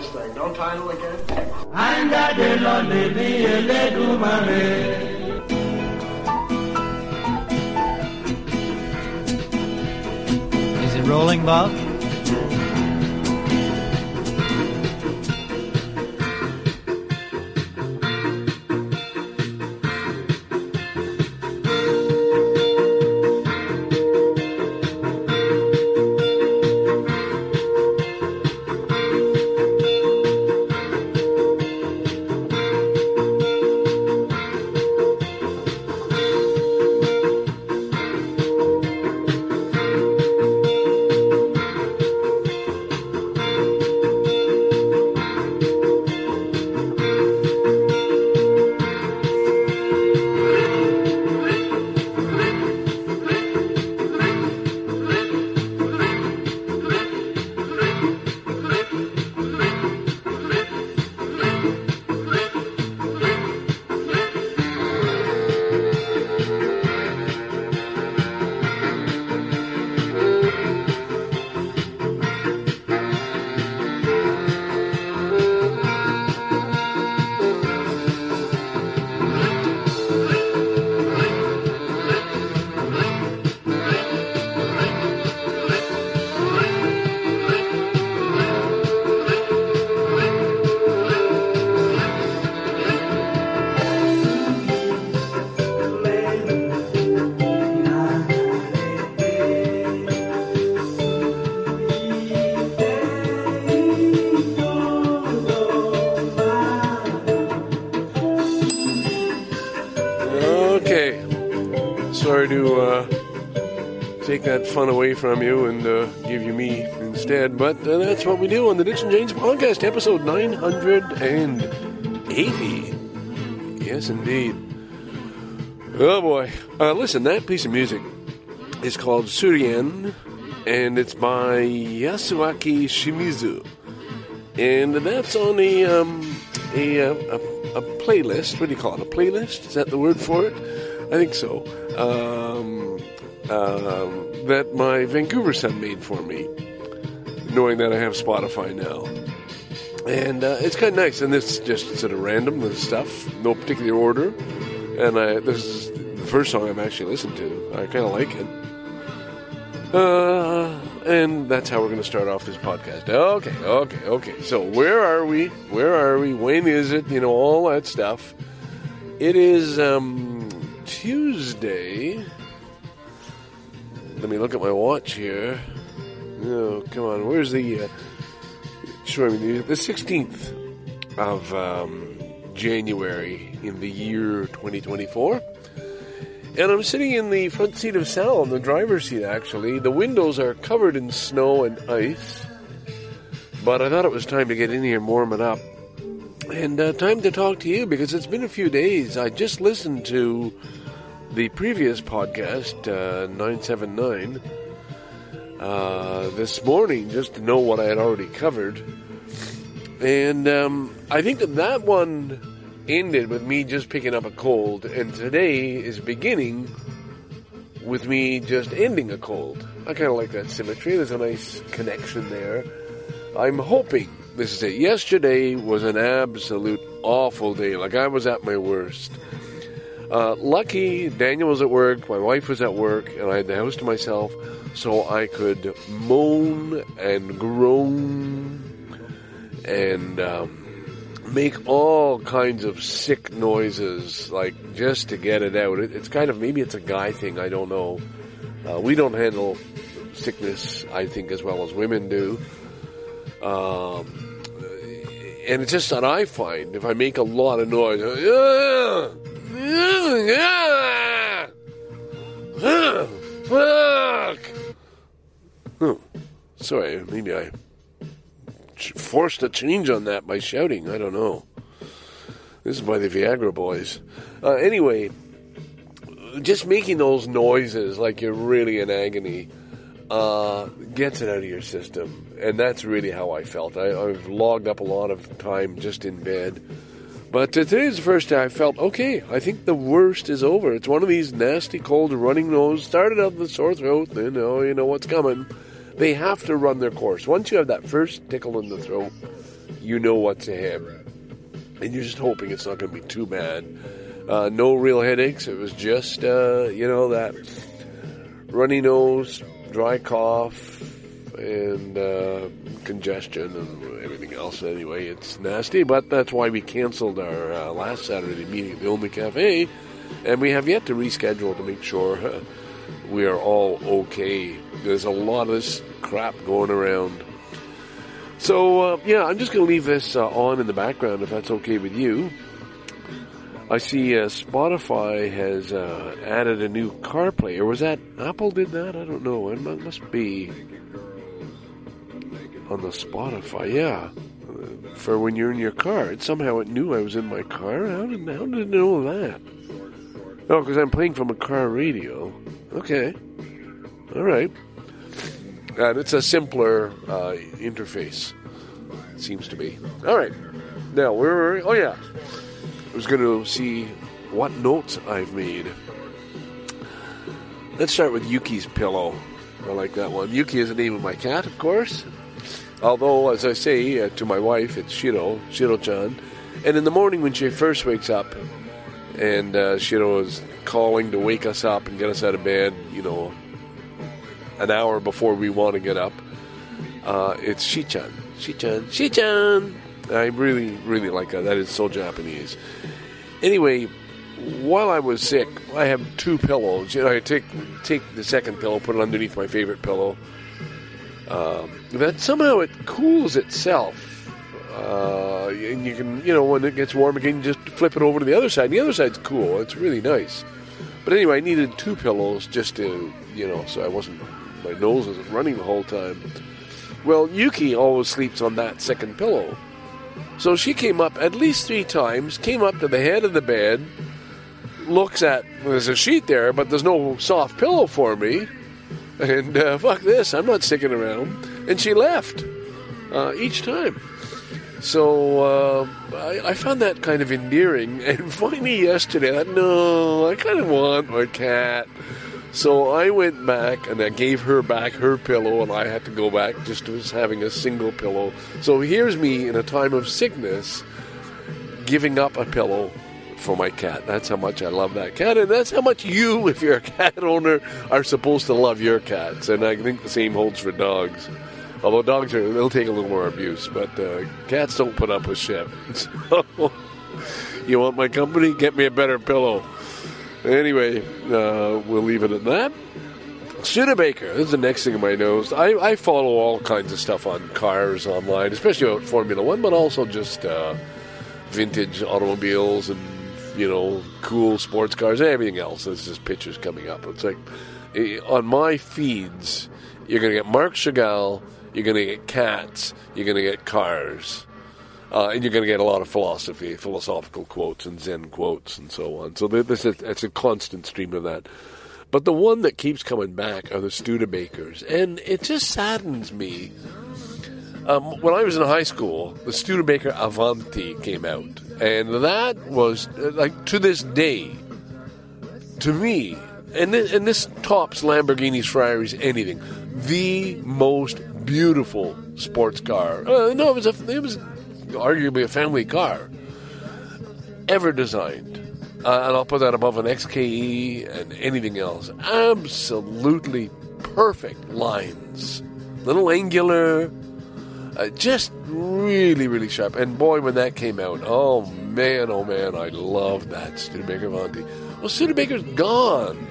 this thing. Don't title again. Is it rolling, Bob? Take that fun away from you and uh, give you me instead, but uh, that's what we do on the Dicks and Janes podcast, episode 980. Yes, indeed. Oh boy. Uh, listen, that piece of music is called Surien, and it's by Yasuaki Shimizu. And that's on a, um, a, a, a playlist. What do you call it? A playlist? Is that the word for it? I think so. Um, um, that my Vancouver son made for me, knowing that I have Spotify now. And uh, it's kind of nice. And this just sort of random stuff, no particular order. And I, this is the first song I've actually listened to. I kind of like it. Uh, and that's how we're going to start off this podcast. Okay, okay, okay. So where are we? Where are we? When is it? You know, all that stuff. It is um, Tuesday. Let me look at my watch here. Oh, come on. Where's the... Uh, showing me the, the 16th of um, January in the year 2024. And I'm sitting in the front seat of Sal, the driver's seat actually. The windows are covered in snow and ice. But I thought it was time to get in here and warm it up. And uh, time to talk to you because it's been a few days. I just listened to the previous podcast, uh, 979, uh, this morning just to know what I had already covered. And um, I think that that one ended with me just picking up a cold, and today is beginning with me just ending a cold. I kind of like that symmetry. There's a nice connection there. I'm hoping this is it. Yesterday was an absolute awful day. Like I was at my worst. Uh, lucky Daniel was at work, my wife was at work, and I had the house to myself, so I could moan and groan and um, make all kinds of sick noises, like just to get it out. It, it's kind of maybe it's a guy thing. I don't know. Uh, we don't handle sickness, I think, as well as women do. Um, and it's just that I find if I make a lot of noise, uh, fuck. Oh, sorry, maybe I forced a change on that by shouting. I don't know. This is by the Viagra Boys. Uh, anyway, just making those noises like you're really in agony uh, gets it out of your system. And that's really how I felt. I, I've logged up a lot of time just in bed. But uh, today's the first day I felt, okay, I think the worst is over. It's one of these nasty, cold, running nose. Started out with sore throat, then, oh, you know what's coming. They have to run their course. Once you have that first tickle in the throat, you know what's ahead, and you're just hoping it's not going to be too bad. Uh, no real headaches. It was just uh, you know that runny nose, dry cough, and uh, congestion and everything else. Anyway, it's nasty, but that's why we canceled our uh, last Saturday meeting at the Only Cafe, and we have yet to reschedule to make sure uh, we are all okay. There's a lot of this crap going around. So, uh, yeah, I'm just going to leave this uh, on in the background if that's okay with you. I see uh, Spotify has uh, added a new CarPlay, or was that Apple did that? I don't know. It must be on the Spotify. Yeah, for when you're in your car. It somehow it knew I was in my car. How did how did it know that? Oh, because I'm playing from a car radio. Okay, all right. And it's a simpler uh, interface. Seems to be. All right. Now where were we? Oh yeah. I was going to see what notes I've made. Let's start with Yuki's pillow. I like that one. Yuki is the name of my cat, of course. Although, as I say uh, to my wife, it's Shiro, Shiro-chan. And in the morning when she first wakes up, and uh, Shiro is calling to wake us up and get us out of bed, you know, an hour before we want to get up, uh, it's Shi-chan. Shi-chan, Shi-chan. I really, really like that. That is so Japanese. Anyway, while I was sick, I have two pillows. You know, I take take the second pillow, put it underneath my favorite pillow. Um, that somehow it cools itself, uh, and you can, you know, when it gets warm again, you just flip it over to the other side. And the other side's cool. It's really nice. But anyway, I needed two pillows just to, you know, so I wasn't, my nose wasn't running the whole time. Well, Yuki always sleeps on that second pillow. So she came up at least three times, came up to the head of the bed, looks at, there's a sheet there, but there's no soft pillow for me. And uh, fuck this, I'm not sticking around. And she left uh, each time. So uh, I, I, found that kind of endearing. And finally, yesterday, I thought, no, I kind of want my cat. So I went back and I gave her back her pillow, and I had to go back just to having a single pillow. So here's me in a time of sickness giving up a pillow for my cat. That's how much I love that cat, and that's how much you, if you're a cat owner, are supposed to love your cats. And I think the same holds for dogs. Although dogs are, they'll take a little more abuse, but uh, cats don't put up with shit. So, you want my company? Get me a better pillow. Anyway, uh, we'll leave it at that. Studebaker. This is the next thing in my nose. I, I, follow all kinds of stuff on cars online, especially about Formula One, but also just uh, vintage automobiles and you know cool sports cars everything else. There's just pictures coming up. It's like eh, on my feeds, you're going to get Marc Chagall, you're going to get cats, you're going to get cars. Uh, and you're going to get a lot of philosophy, philosophical quotes, and Zen quotes, and so on. So this is it's a constant stream of that. But the one that keeps coming back are the Studebakers, and it just saddens me. Um, when I was in high school, the Studebaker Avanti came out, and that was uh, like to this day, to me, and this, and this tops Lamborghinis, Ferraris, anything, the most beautiful sports car. Uh, no, it was a, it was arguably a family car ever designed. Uh, and I'll put that above an XKE and anything else. Absolutely perfect lines. Little angular, uh, just really, really sharp. And boy, when that came out, oh man, oh man, I loved that Studebaker Avanti. Well, Studebaker's gone.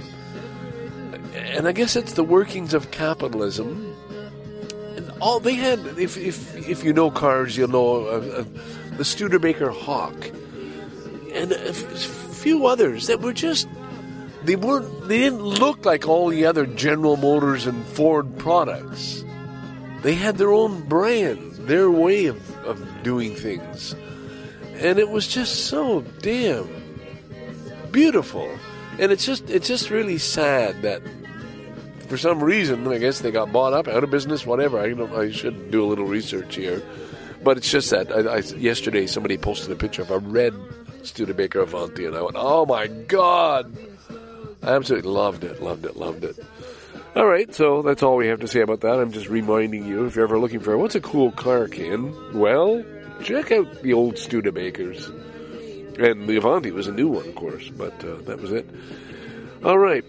And I guess it's the workings of capitalism And all they had, if if if you know cars, you'll know uh, uh, the Studebaker Hawk, and a few others that were just they weren't they didn't look like all the other General Motors and Ford products. They had their own brand, their way of, of doing things, and it was just so damn beautiful. And it's just it's just really sad that for some reason, I guess they got bought up, out of business, whatever. I, I should do a little research here. But it's just that I, I, yesterday somebody posted a picture of a red Studebaker Avanti, and I went, "Oh my god!" I absolutely loved it, loved it, loved it. All right, so that's all we have to say about that. I'm just reminding you if you're ever looking for what's a cool car, Ken. Well, check out the old Studebakers. And the Avanti was a new one, of course, but uh, that was it. All right.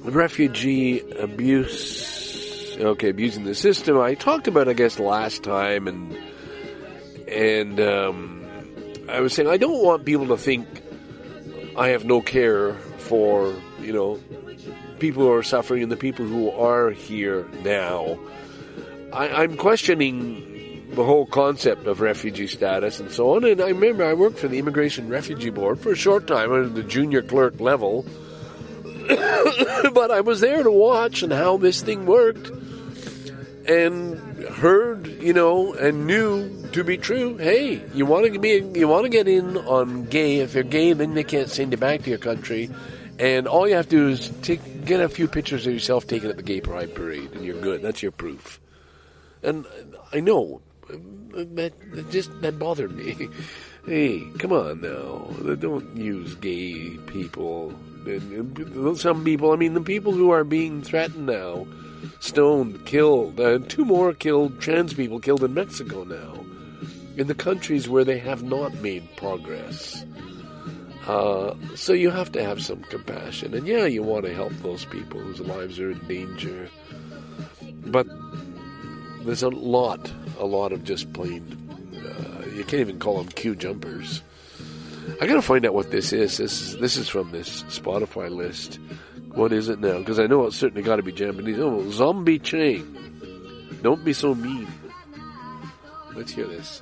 Refugee abuse. Okay, abusing the system. I talked about, I guess, last time, and and um, I was saying I don't want people to think I have no care for you know people who are suffering and the people who are here now. I, I'm questioning the whole concept of refugee status and so on. And I remember I worked for the Immigration Refugee Board for a short time at the junior clerk level. but I was there to watch and how this thing worked and heard, you know, and knew to be true. Hey, you want to be, you want to get in on gay. If you're gay, then they can't send you back to your country. And all you have to do is take, get a few pictures of yourself taken at the gay pride parade, and you're good. That's your proof. And I know that, that just that bothered me. Hey, come on now! Don't use gay people. Some people, I mean, the people who are being threatened now, stoned, killed, uh, two more killed, trans people killed in Mexico now, in the countries where they have not made progress. Uh, so you have to have some compassion, and yeah, you want to help those people whose lives are in danger, but there's a lot, a lot of just plain. Uh, you can't even call them queue jumpers. I gotta find out what this is. This this is from this Spotify list. What is it now? Because I know it's certainly got to be Japanese. Oh, zombie chain. Don't be so mean. Let's hear this.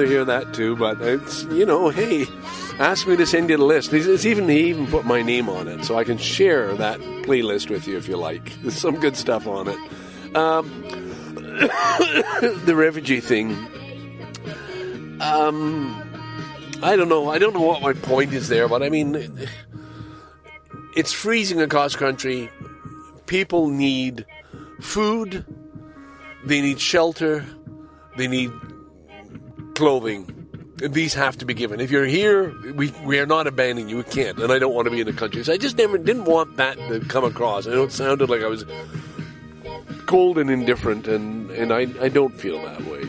Rather hear that too, but it's, you know, hey, ask me to send you the list. It's even, he even put my name on it, so I can share that playlist with you if you like. There's some good stuff on it. Um, the refugee thing. Um, I don't know. I don't know what my point is there, but I mean, it's freezing across country. People need food. They need shelter. They need clothing. These have to be given. If you're here, we we are not abandoning you. We can't, and I don't want to be in the country. So I just never didn't want that to come across. I know it sounded like I was cold and indifferent, and and I I don't feel that way.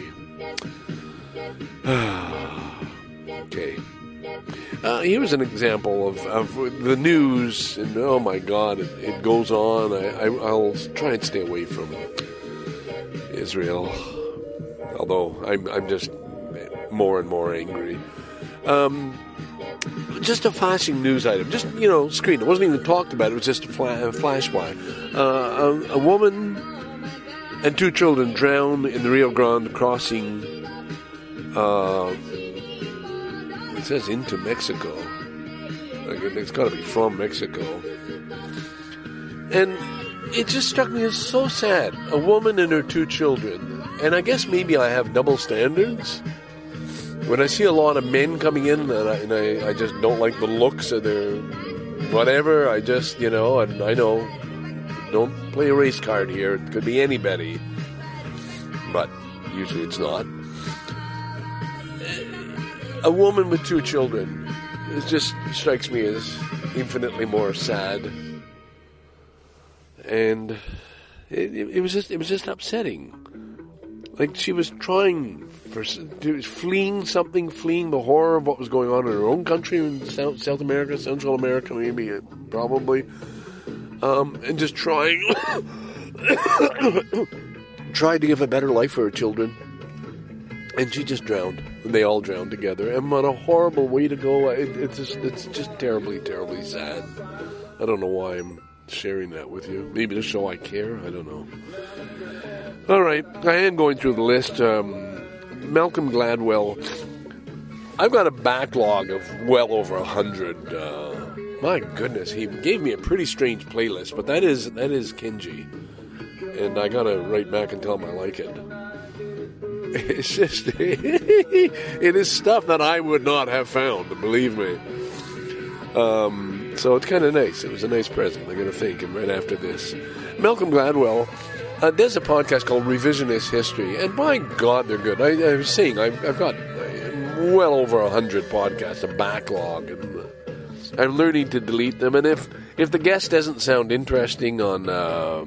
okay. Uh, here's an example of, of the news, and oh my God, it, it goes on. I, I, I'll try and stay away from Israel although I'm, I'm just more and more angry. Um, just a flashing news item, just you know, screen. It wasn't even talked about. It was just a, a flash by. Uh, a, a woman and two children drowned in the Rio Grande crossing. Uh, it says into Mexico. Like it's got to be from Mexico. And it just struck me as so sad. A woman and her two children. And I guess maybe I have double standards. When I see a lot of men coming in and I, and I, I just don't like the looks of their whatever, I just, you know, and I know, don't play a race card here. It could be anybody. But usually it's not. A woman with two children. It just strikes me as infinitely more sad and it, it, was just it was just upsetting. Like she was trying for fleeing something, fleeing the horror of what was going on in her own country in South, South America, Central America, maybe probably, um, and just trying tried to give a better life for her children. and she just drowned. And they all drowned together. And what a horrible way to go! It, it's just it's just terribly, terribly sad. I don't know why I'm sharing that with you. Maybe to show I care. I don't know. All right, I am going through the list. Um, Malcolm Gladwell. I've got a backlog of well over a hundred. Uh, my goodness, he gave me a pretty strange playlist, but that is that is Kenji, and I gotta write back and tell him I like it. It's just it is stuff that I would not have found, believe me. Um, so it's kind of nice. It was a nice present. I'm to thank him right after this. Malcolm Gladwell uh, there's a podcast called Revisionist History, and by God, they're good. I, was saying I've, I've got well over a hundred podcasts, a backlog, and uh, I'm learning to delete them. And if if the guest doesn't sound interesting on uh,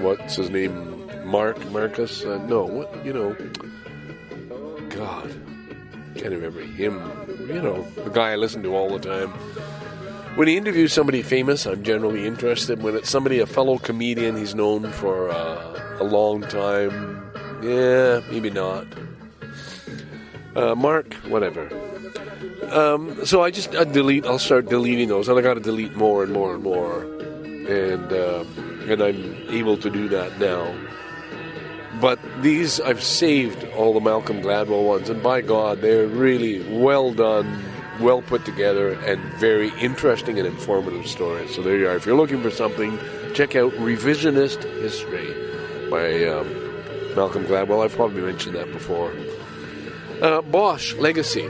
what's his name, Mark Marcus, uh, no, what you know, God, can't remember him. You know, the guy I listen to all the time. When he interviews somebody famous, I'm generally interested. When it's somebody, a fellow comedian he's known for uh, a long time, yeah, maybe not. Uh, Mark, whatever. Um, so I just I delete. I'll start deleting those, and I got to delete more and more and more, and uh, and I'm able to do that now. But these I've saved all the Malcolm Gladwell ones, and by God, they're really well done well put together and very interesting and informative stories. So there you are. If you're looking for something, check out Revisionist History by um, Malcolm Gladwell. I've probably mentioned that before. Uh, Bosch Legacy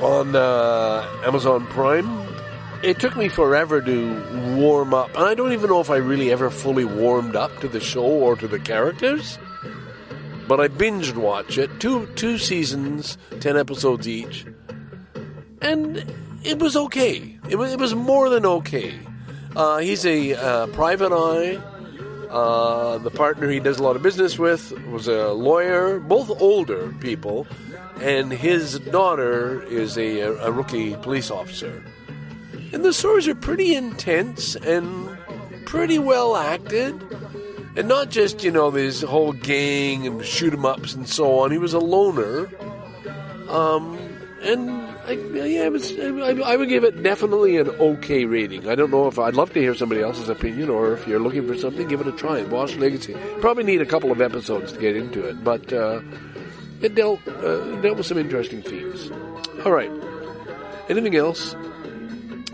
on uh, Amazon Prime. It took me forever to warm up, and I don't even know if I really ever fully warmed up to the show or to the characters. But I binged watch it two two seasons, ten episodes each and it was okay. It was, it was more than okay. Uh, he's a uh, private eye. Uh, the partner he does a lot of business with was a lawyer, both older people, and his daughter is a, a rookie police officer. And the stories are pretty intense and pretty well acted. And not just, you know, this whole gang and shoot 'em ups and so on. He was a loner. Um, and I, yeah, it was, I, would give it definitely an okay rating. I don't know if I'd love to hear somebody else's opinion, or if you're looking for something, give it a try. Bosch Legacy probably need a couple of episodes to get into it, but uh, it dealt uh, dealt with some interesting themes. All right, anything else?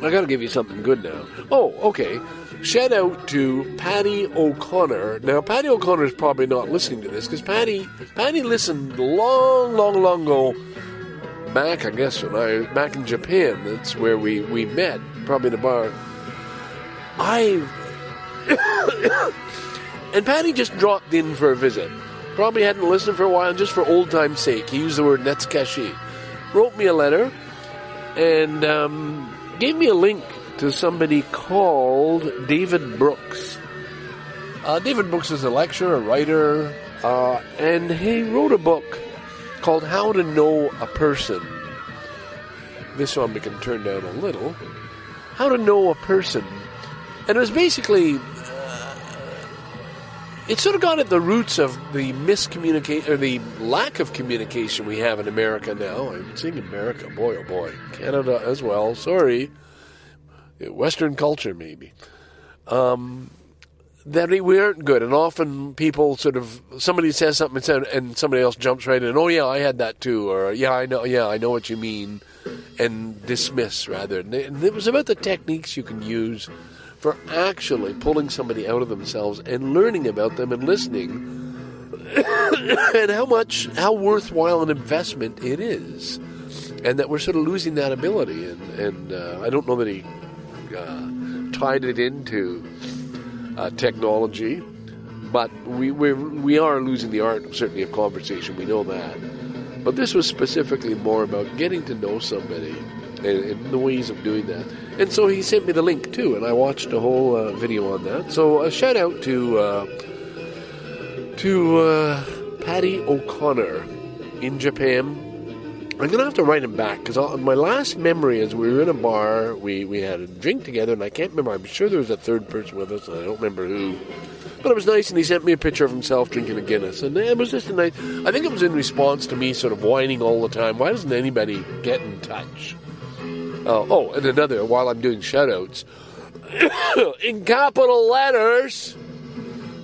I got to give you something good now. Oh, okay. Shout out to Patty O'Connor. Now, Patty O'Connor is probably not listening to this because Patty Patty listened long, long, long ago back, I guess, when I back in Japan. That's where we, we met, probably in a bar. I and Patty just dropped in for a visit. Probably hadn't listened for a while, just for old time's sake. He used the word netsukashi. Wrote me a letter and um, gave me a link to somebody called David Brooks. Uh, David Brooks is a lecturer, a writer, uh, and he wrote a book called How to Know a Person. This one we can turn down a little. How to Know a Person. And it was basically. Uh, it sort of got at the roots of the miscommunication, or the lack of communication we have in America now. I'm saying America, boy oh boy. Canada as well, sorry. Western culture, maybe. Um, that we aren't good. And often people sort of somebody says something and somebody else jumps right in. Oh yeah, I had that too, or yeah, I know, yeah, I know what you mean, and dismiss rather. And it was about the techniques you can use for actually pulling somebody out of themselves and learning about them and listening, and how much how worthwhile an investment it is, and that we're sort of losing that ability. And and uh, I don't know that he uh, tied it into uh, technology, but we we are losing the art certainly of conversation. We know that, but this was specifically more about getting to know somebody and, and the ways of doing that. And so he sent me the link too, and I watched a whole uh, video on that. So a shout out to uh, to uh, Patty O'Connor in Japan I'm gonna have to write him back because my last memory is we were in a bar, we we had a drink together, and I can't remember. I'm sure there was a third person with us, and I don't remember who. But it was nice, and he sent me a picture of himself drinking a Guinness, and it was just a nice. I think it was in response to me sort of whining all the time. Why doesn't anybody get in touch? Uh, oh, and another while I'm doing shoutouts in capital letters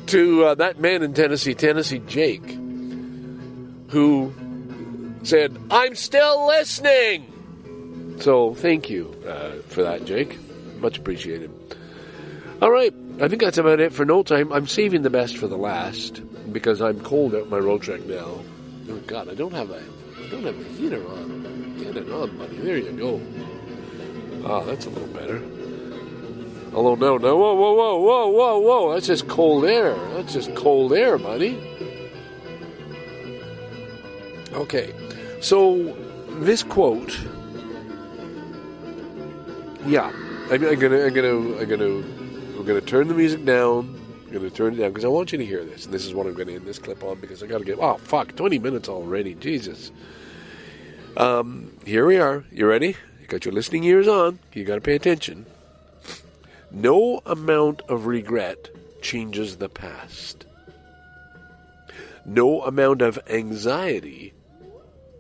to uh, that man in Tennessee, Tennessee Jake, who said, "I'm still listening." So thank you uh, for that, Jake. Much appreciated. All right, I think that's about it for no time. I'm saving the best for the last because I'm cold out my road trek now. Oh God, I don't have a, I don't have the heater on. Get it on, buddy. There you go. Ah, that's a little better. Although no, no, whoa, whoa, whoa, whoa, whoa, whoa. That's just cold air. That's just cold air, buddy. Okay, so this quote. Yeah, I'm, I'm gonna, I'm gonna, I'm gonna I'm to turn the music down. I'm to turn it down because I want you to hear this. And this is what I'm to end this clip on because I got to get. Oh, fuck. 20 minutes already. Jesus. Um, here we are. You ready? You got your listening ears on. You got to pay attention. No amount of regret changes the past. No amount of anxiety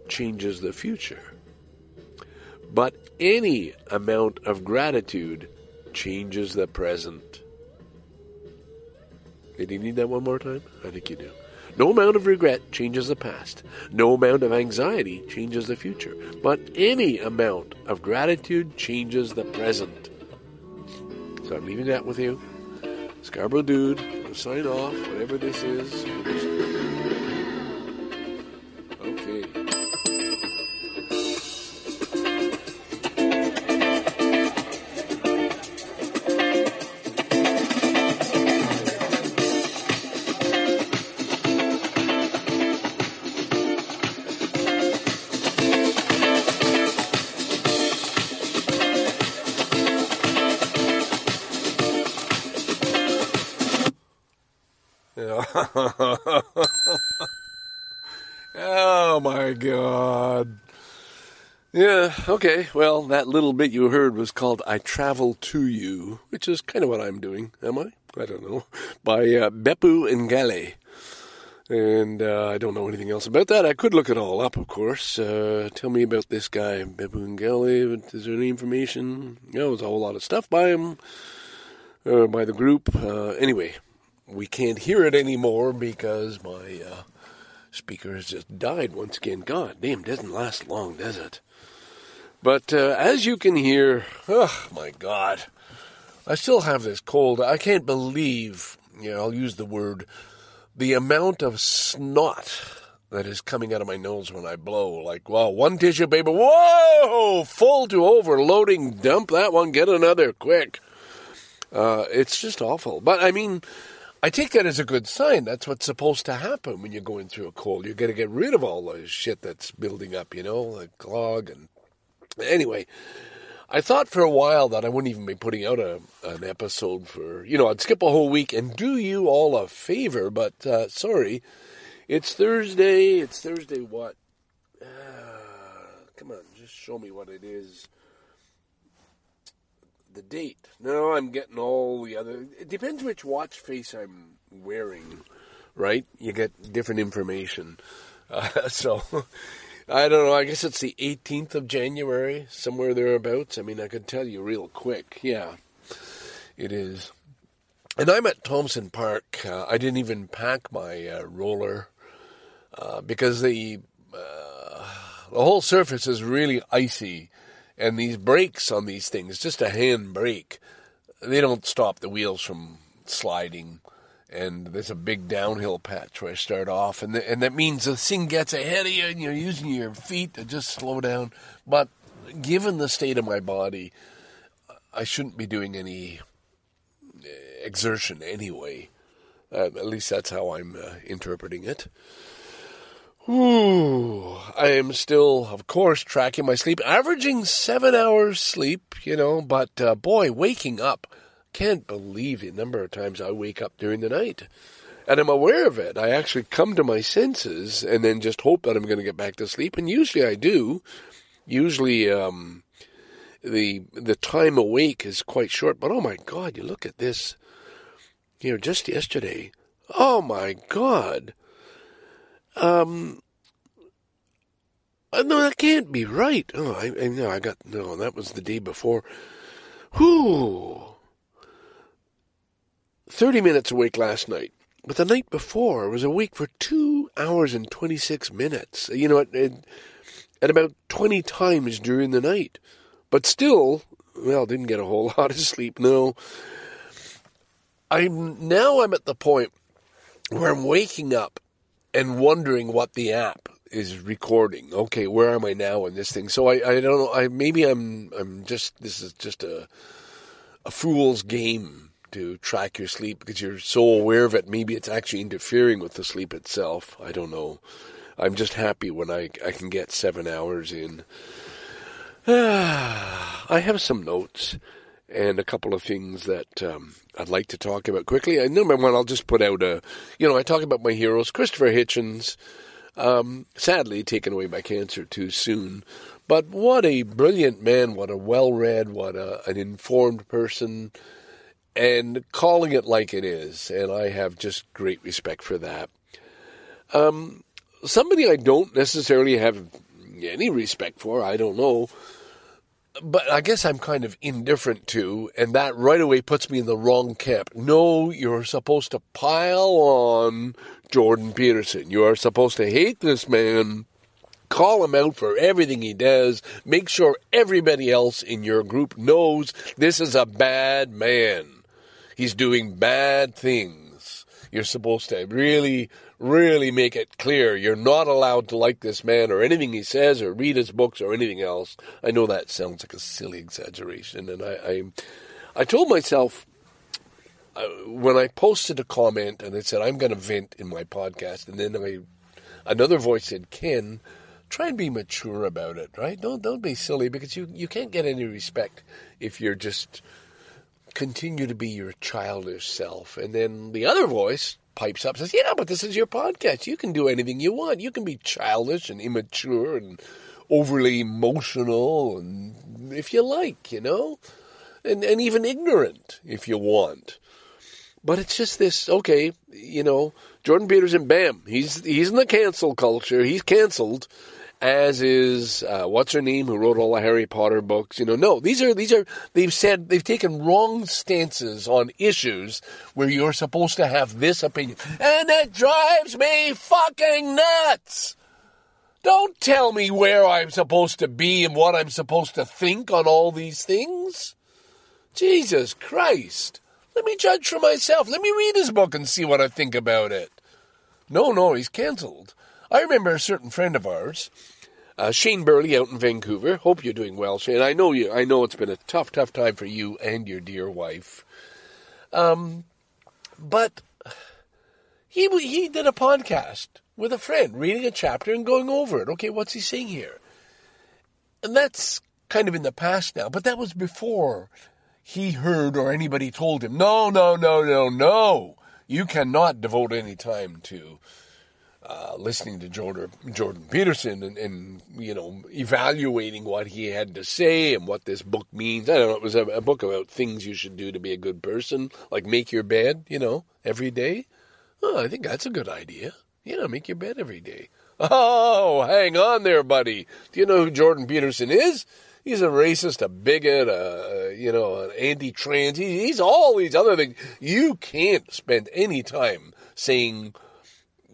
changes the future. But any amount of gratitude changes the present. Do you need that one more time? I think you do. No amount of regret changes the past. No amount of anxiety changes the future. But any amount of gratitude changes the present. So I'm leaving that with you. Scarborough Dude, sign off, whatever this is. Okay. Well, that little bit you heard was called I Travel to You, which is kind of what I'm doing, am I? I don't know. By uh, Beppu Ngale. And uh, I don't know anything else about that. I could look it all up, of course. Uh, tell me about this guy, Beppu Ngale. Is there any information? No, there's a whole lot of stuff by him, uh, by the group. Uh, anyway, we can't hear it anymore because my uh, speaker has just died once again. God damn, doesn't last long, does it? But uh, as you can hear, oh my God, I still have this cold. I can't believe, you know, I'll use the word, the amount of snot that is coming out of my nose when I blow. Like, wow, one tissue paper, whoa, full to overloading, dump that one, get another quick. Uh, it's just awful. But I mean, I take that as a good sign. That's what's supposed to happen when you're going through a cold. You're going to get rid of all the shit that's building up, you know, like clog and. Anyway, I thought for a while that I wouldn't even be putting out a an episode for you know I'd skip a whole week and do you all a favor, but uh, sorry, it's Thursday. It's Thursday. What? Uh, come on, just show me what it is the date. No, I'm getting all the other. It depends which watch face I'm wearing, right? You get different information. Uh, so, I don't know. I guess it's the 18th of January, somewhere thereabouts. I mean, I could tell you real quick. Yeah, it is. And I'm at Thompson Park. Uh, I didn't even pack my uh, roller uh, because the uh, the whole surface is really icy and these brakes on these things, just a hand brake, they don't stop the wheels from sliding. And there's a big downhill patch where I start off, and the, and that means the thing gets ahead of you, and you're using your feet to just slow down. But given the state of my body, I shouldn't be doing any uh, exertion anyway. Uh, at least that's how I'm uh, interpreting it. Ooh, I am still, of course, tracking my sleep, averaging seven hours sleep, you know, but uh, boy, waking up, can't believe the number of times I wake up during the night. And I'm aware of it. I actually come to my senses and then just hope that I'm going to get back to sleep. And usually I do. Usually, um, the the time awake is quite short. But oh my God, you look at this here just yesterday. Oh my God. Um. uh, no, that can't be right. Oh, I, I no, I got no. That was the day before. Whew. Thirty minutes awake last night, but the night before was awake for two hours and twenty six minutes. You know, at, at, about twenty times during the night, but still, well, didn't get a whole lot of sleep. No. I'm now. I'm at the point where I'm waking up and wondering what the app is recording. Okay, where am I now in this thing? So I, I don't know. I maybe I'm I'm just this is just a a fool's game to track your sleep because you're so aware of it. Maybe it's actually interfering with the sleep itself. I don't know. I'm just happy when I I can get seven hours in. I have some notes and a couple of things that um, I'd like to talk about quickly. I number one, I'll just put out a, you know, I talk about my heroes, Christopher Hitchens, um, sadly taken away by cancer too soon, but what a brilliant man, what a well-read, what a, an informed person, and calling it like it is, and I have just great respect for that. Um, somebody I don't necessarily have any respect for, I don't know but I guess I'm kind of indifferent to, and that right away puts me in the wrong camp. No, you're supposed to pile on Jordan Peterson. You are supposed to hate this man, call him out for everything he does, make sure everybody else in your group knows this is a bad man. He's doing bad things. You're supposed to really really make it clear you're not allowed to like this man or anything he says or read his books or anything else. I know that sounds like a silly exaggeration, and I, I, I told myself uh, when I posted a comment and it said I'm going to vent in my podcast, and then I, another voice said, "Ken, try and be mature about it, right? Don't don't be silly because you you can't get any respect if you're just." Continue to be your childish self. And then the other voice pipes up says, "Yeah, but this is your podcast. You can do anything you want. You can be childish and immature and overly emotional, and if you like, you know, and and even ignorant if you want." But it's just this. Okay, you know, Jordan Peterson. Bam, he's he's in the cancel culture. He's canceled as is uh, what's her name who wrote all the Harry Potter books. You know, no, these are these are they've said they've taken wrong stances on issues where you're supposed to have this opinion, and it drives me fucking nuts. Don't tell me where I'm supposed to be and what I'm supposed to think on all these things. Jesus Christ. Let me judge for myself. Let me read his book and see what I think about it. No, no, he's cancelled. I remember a certain friend of ours, uh, Shane Burley, out in Vancouver. Hope you're doing well, Shane. I know you. I know it's been a tough, tough time for you and your dear wife. Um, but he he did a podcast with a friend, reading a chapter and going over it. Okay, what's he saying here? And that's kind of in the past now, but that was before he heard or anybody told him, no, no, no, no, no. You cannot devote any time to uh, listening to Jordan, Jordan Peterson and, and, you know, evaluating what he had to say and what this book means. I don't know. It was a, a book about things you should do to be a good person, like make your bed, you know, every day. Oh, I think that's a good idea. Yeah, make your bed every day. Oh, hang on there, buddy. Do you know who Jordan Peterson is? He's a racist, a bigot, a, you know, an anti-trans. He, he's all these other things. You can't spend any time saying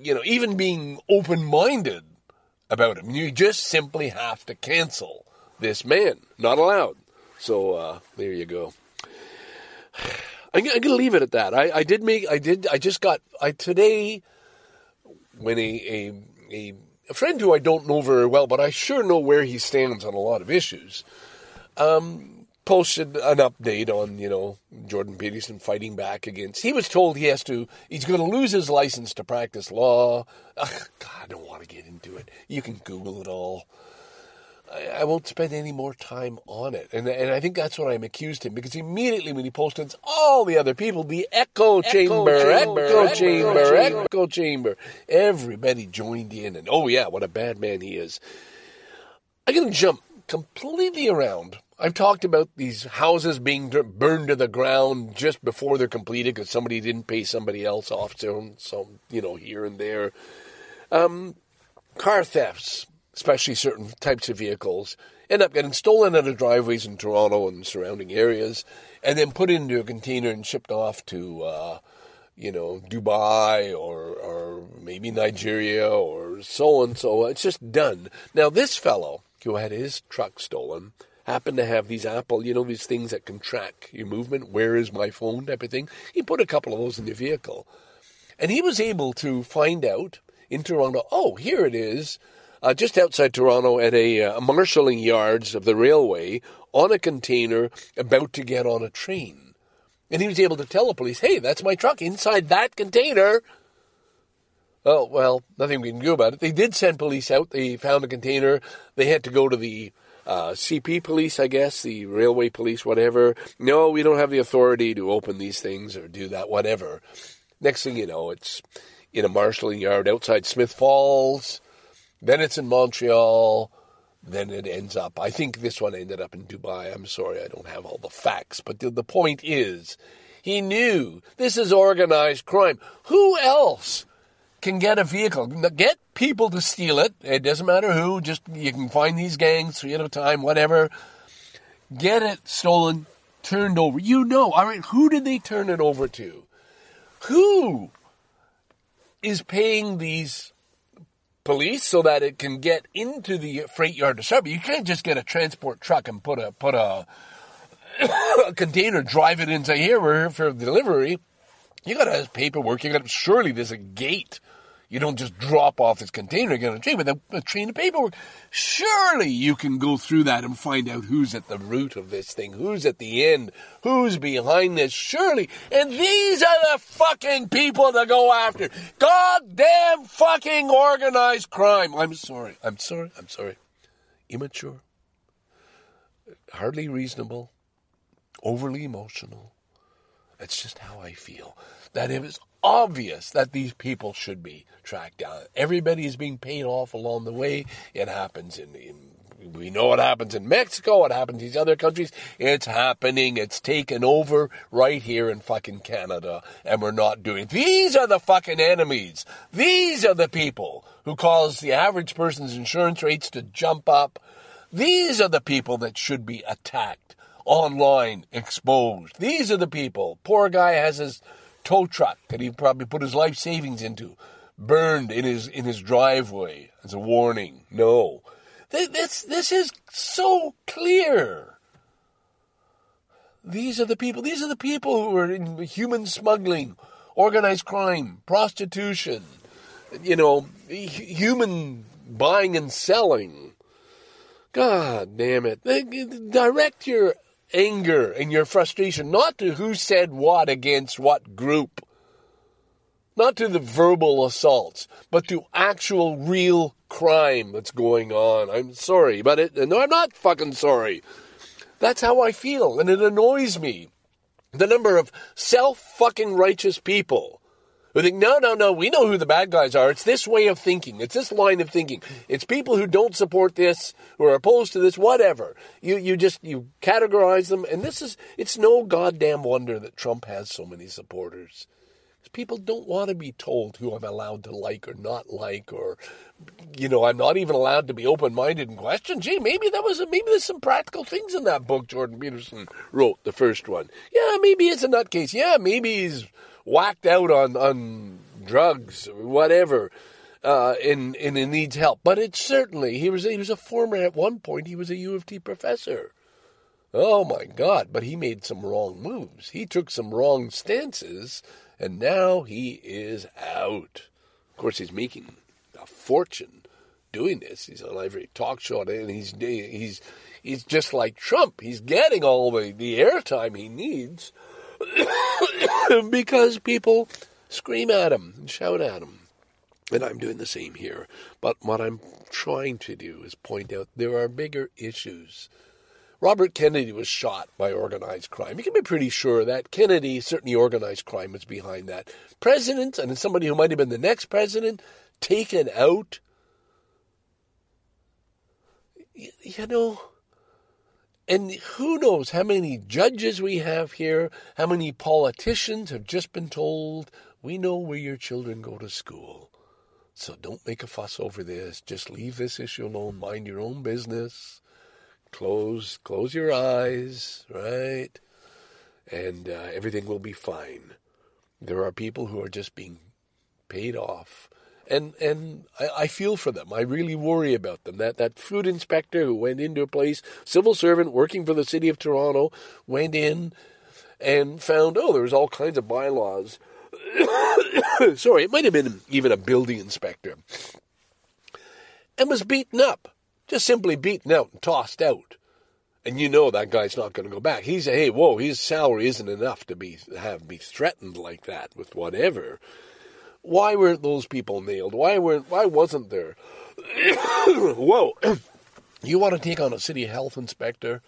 you know, even being open minded about him. You just simply have to cancel this man. Not allowed. So uh, there you go. I'm, I'm going to leave it at that. I, I, did make. I did. I just got. I today when a, a a a friend who I don't know very well, but I sure know where he stands on a lot of issues. Um, posted an update on, you know, Jordan Peterson fighting back against. He was told he has to, he's going to lose his license to practice law. Ugh, God, I don't want to get into it. You can Google it all. I, I, won't spend any more time on it. And, and I think that's what I'm accused him because immediately when he posted all the other people, the echo, echo chamber, chamber, echo, echo chamber, chamber, echo chamber, everybody joined in. And oh, yeah, what a bad man he is. I'm going to jump completely around I've talked about these houses being burned to the ground just before they're completed because somebody didn't pay somebody else off. So, so you know, here and there. Um, car thefts, especially certain types of vehicles, end up getting stolen out of driveways in Toronto and surrounding areas, and then put into a container and shipped off to, uh, you know, Dubai or or maybe Nigeria or so on. So it's just done. Now this fellow who had his truck stolen happened to have these Apple, you know, these things that can track your movement. Where is my phone? Type of thing. He put a couple of those in the vehicle, and he was able to find out in Toronto. Oh, here it is uh, just outside Toronto at a, uh, marshalling yards of the railway on a container about to get on a train. And he was able to tell the police, hey, that's my truck inside that container. Oh, well, nothing we can do about it. They did send police out. They found a container. They had to go to the uh, CP police, I guess, the railway police, whatever. No, we don't have the authority to open these things or do that, whatever. Next thing you know, it's in a marshalling yard outside Smith Falls. Then it's in Montreal. Then it ends up. I think this one ended up in Dubai. I'm sorry, I don't have all the facts. But the, the point is, he knew this is organized crime. Who else can get a vehicle? Get people to steal it. It doesn't matter who. Just you can find these gangs three at a time, whatever. Get it stolen, turned over. You know, all right. Who did they turn it over to? Who is paying these police so that it can get into the freight yard to serve. You can't just get a transport truck and put a put a, a container, drive it into here. We're here for delivery. You got to have paperwork. You got surely there's a gate you don't just drop off this container and get on a train with a, train of paperwork. Surely you can go through that and find out who's at the root of this thing, who's at the end, who's behind this. Surely. And these are the fucking people to go after. Goddamn fucking organized crime. I'm sorry. I'm sorry. I'm sorry. Immature. Hardly reasonable. Overly emotional. That's just how I feel. That was obvious that these people should be tracked down. Everybody is being paid off along the way. It happens in, in we know what happens in Mexico, what happens in these other countries. It's happening. It's taken over right here in fucking Canada, and we're not doing it. These are the fucking enemies. These are the people who cause the average person's insurance rates to jump up. These are the people that should be attacked, online, exposed. These are the people. Poor guy has his tow truck that he probably put his life savings into burned in his in his driveway as a warning. No, this this is so clear. These are the people. These are the people who are in human smuggling, organized crime, prostitution. You know, human buying and selling. God damn it! Direct your anger and your frustration, not to who said what against what group, not to the verbal assaults, but to actual real crime that's going on. I'm sorry, but it, no, I'm not fucking sorry. That's how I feel, and it annoys me. The number of self fucking righteous people who think, no, no, no, we know who the bad guys are. It's this way of thinking. It's this line of thinking. It's people who don't support this, who are opposed to this, whatever. You, you just, you categorize them. And this is, it's no goddamn wonder that Trump has so many supporters. People don't want to be told who I'm allowed to like or not like, or, you know, I'm not even allowed to be open minded and question. Gee, maybe that was, a, maybe there's some practical things in that book Jordan Peterson wrote, the first one. Yeah, maybe it's a nutcase. Yeah, maybe he's whacked out on, on drugs, whatever, uh, and, and it needs help. But it certainly, he was, he was a former, at one point, he was a U of T professor. Oh my God, but he made some wrong moves. He took some wrong stances, and now he is out. Of course, he's making a fortune doing this. He's on every talk show, and he's he's he's just like Trump. He's getting all the, the airtime he needs. because people scream at him and shout at him. And I'm doing the same here. But what I'm trying to do is point out there are bigger issues. Robert Kennedy was shot by organized crime. You can be pretty sure that Kennedy, certainly organized crime, was behind that. President, and somebody who might have been the next president, taken out. You know, And who knows how many judges we have here, how many politicians have just been told, we know where your children go to school. So don't make a fuss over this. Just leave this issue alone. Mind your own business. Close, close your eyes, right? And uh, everything will be fine. There are people who are just being paid off and and I, I, feel for them. I really worry about them. That that food inspector who went into a place, civil servant working for the city of Toronto, went in and found oh there was all kinds of bylaws. Sorry, it might have been even a building inspector, and was beaten up, just simply beaten out and tossed out. And you know that guy's not going to go back. He's hey whoa his salary isn't enough to be have be threatened like that with whatever. Why weren't those people nailed? Why weren't? Why wasn't there? whoa! you want to take on a city health inspector?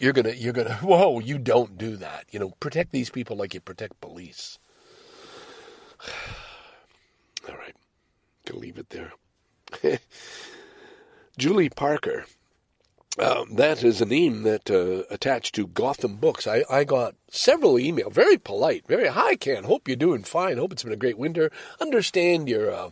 You're gonna, you're gonna. Whoa! You don't do that. You know, protect these people like you protect police. All right, gonna leave it there. Julie Parker um, that is a name that uh, attached to Gotham Books. I, I got several emails, very polite, very hi Ken. Hope you're doing fine. Hope it's been a great winter. Understand you're uh,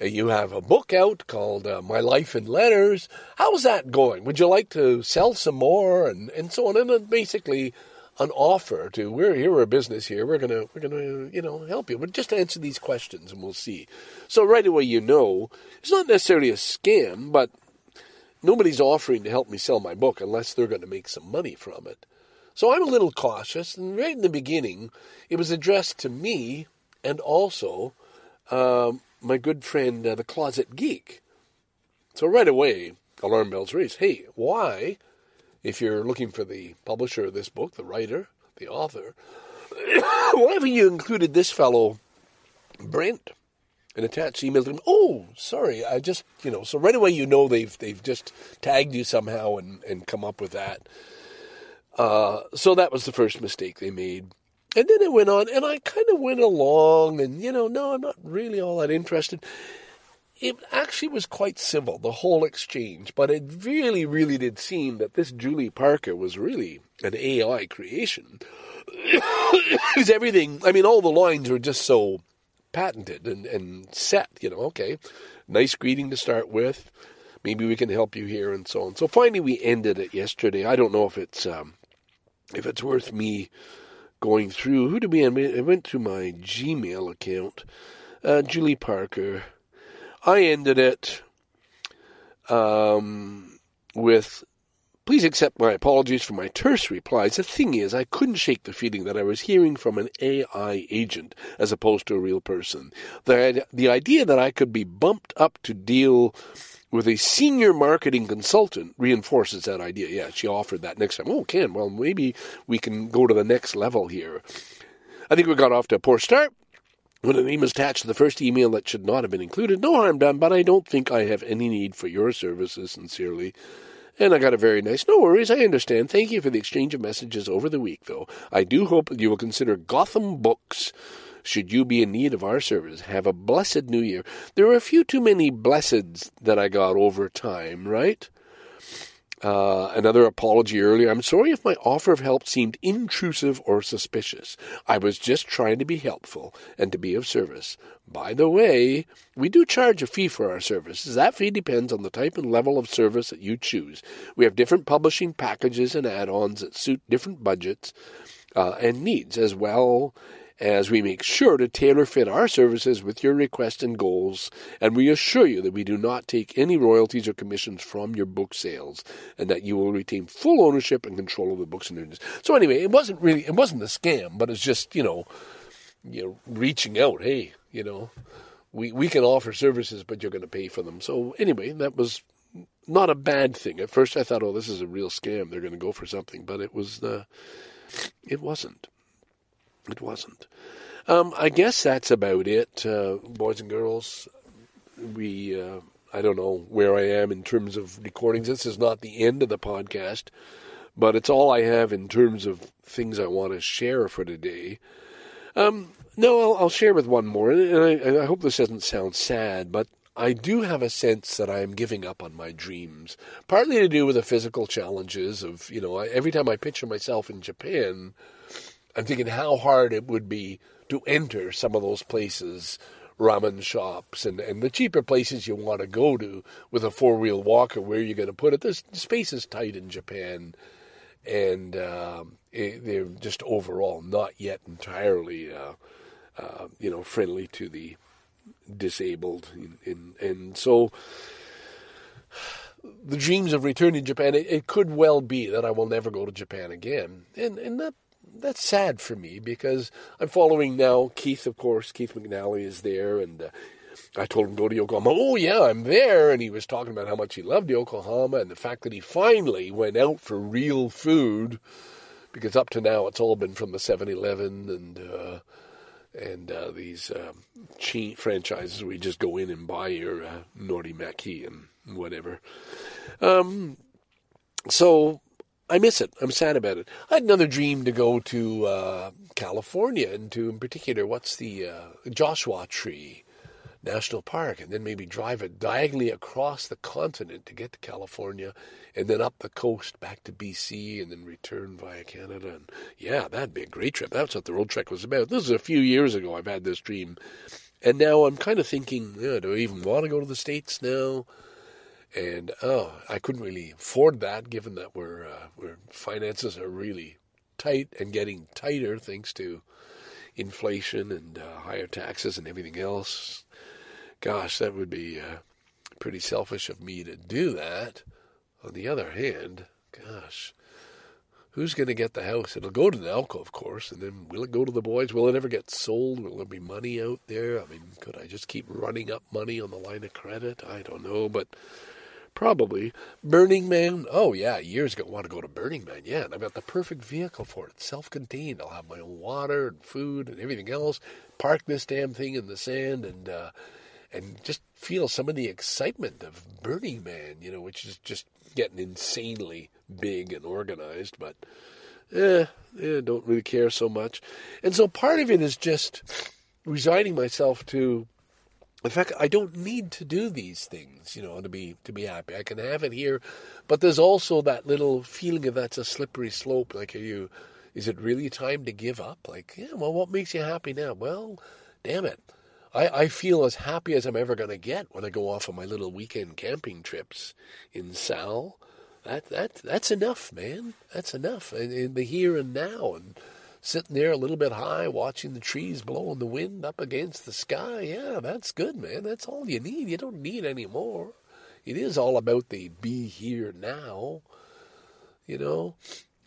you have a book out called uh, My Life in Letters. How's that going? Would you like to sell some more and, and so on? And basically an offer to we're here we're a business here we're gonna we're gonna you know help you but just answer these questions and we'll see so right away you know it's not necessarily a scam but nobody's offering to help me sell my book unless they're going to make some money from it. So I'm a little cautious, and right in the beginning, it was addressed to me and also um, my good friend, uh, the Closet Geek. So right away, alarm bells raised. Hey, why, if you're looking for the publisher of this book, the writer, the author, why haven't you included this fellow, Brent? An attached email to them. Oh, sorry, I just you know. So right away you know they've they've just tagged you somehow and and come up with that. Uh, so that was the first mistake they made. And then it went on, and I kind of went along, and you know, no, I'm not really all that interested. It actually was quite civil, the whole exchange, but it really, really did seem that this Julie Parker was really an AI creation. Because everything, I mean, all the lines were just so patented and, and set. You know, okay, nice greeting to start with. Maybe we can help you here and so on. So finally, we ended it yesterday. I don't know if it's um, if it's worth me going through. Who did we end? I went to my Gmail account. Uh, Julie Parker. I ended it um, with Please accept my apologies for my terse replies. The thing is, I couldn't shake the feeling that I was hearing from an AI agent as opposed to a real person. The, the idea that I could be bumped up to deal with a senior marketing consultant reinforces that idea. Yeah, she offered that next time. Oh, Ken, well, maybe we can go to the next level here. I think we got off to a poor start. When a name is attached to the first email that should not have been included, no harm done, but I don't think I have any need for your services, sincerely. And I got a very nice, no worries, I understand. Thank you for the exchange of messages over the week, though. I do hope you will consider Gotham Books should you be in need of our service. Have a blessed new year. There are a few too many blesseds that I got over time, right? Uh, another apology earlier. I'm sorry if my offer of help seemed intrusive or suspicious. I was just trying to be helpful and to be of service. By the way, we do charge a fee for our services. That fee depends on the type and level of service that you choose. We have different publishing packages and add ons that suit different budgets uh, and needs, as well as we make sure to tailor fit our services with your requests and goals, and we assure you that we do not take any royalties or commissions from your book sales, and that you will retain full ownership and control of the books and news. So anyway, it wasn't really it wasn't a scam, but it's just you know, you know, reaching out. Hey, you know, we we can offer services, but you're going to pay for them. So anyway, that was not a bad thing. At first, I thought, oh, this is a real scam. They're going to go for something, but it was uh, it wasn't. It wasn't. Um, I guess that's about it, uh, boys and girls. We, uh, I don't know where I am in terms of recordings. This is not the end of the podcast, but it's all I have in terms of things I want to share for today. Um, no, I'll, I'll, share with one more, and I, I hope this doesn't sound sad, but I do have a sense that I am giving up on my dreams, partly to do with the physical challenges of, you know, every time I picture myself in Japan, I'm thinking how hard it would be to enter some of those places, ramen shops, and, and the cheaper places you want to go to with a four wheel walker. Where you're going to put it? The space is tight in Japan, and um, it, they're just overall not yet entirely, uh, uh, you know, friendly to the disabled, in, and so the dreams of returning to Japan. It, it, could well be that I will never go to Japan again, and and that that's sad for me because I'm following now. Keith, of course, Keith McNally is there, and uh, I told him go to Yokohama. Oh yeah, I'm there, and he was talking about how much he loved Yokohama and the fact that he finally went out for real food because up to now it's all been from the 7-Eleven and. Uh, and uh, these um, chain franchises you just go in and buy your uh, Nori and whatever. Um, so I miss it. I'm sad about it. I had another dream to go to uh, California and to, in particular, what's the uh, Joshua Tree National Park, and then maybe drive it diagonally across the continent to get to California, and then up the coast back to BC, and then return via Canada. And yeah, that'd be a great trip. That's what the road trek was about. This is a few years ago. I've had this dream, and now I'm kind of thinking, yeah, do I even want to go to the states now? And oh, I couldn't really afford that, given that we're, uh, we're finances are really tight and getting tighter thanks to inflation and uh, higher taxes and everything else gosh, that would be uh, pretty selfish of me to do that. On the other hand, gosh, who's going to get the house? It'll go to the Naoko, of course, and then will it go to the boys? Will it ever get sold? Will there be money out there? I mean, could I just keep running up money on the line of credit? I don't know, but probably. Burning Man, oh yeah, years ago, want to go to Burning Man, yeah, and I've got the perfect vehicle for it, self-contained. I'll have my own water and food and everything else. Park this damn thing in the sand and. Uh, and just feel some of the excitement of Burning Man, you know, which is just getting insanely big and organized, but eh, eh, don't really care so much. And so part of it is just resigning myself to the fact I don't need to do these things, you know, to be to be happy. I can have it here, but there's also that little feeling of that's a slippery slope. Like, are you? Is it really time to give up? Like, yeah, well, what makes you happy now? Well, damn it. I, I feel as happy as I'm ever going to get when I go off on my little weekend camping trips in Sal. That that that's enough, man. That's enough. In, in the here and now, and sitting there a little bit high, watching the trees blowing the wind up against the sky. Yeah, that's good, man. That's all you need. You don't need any more. It is all about the be here now, you know.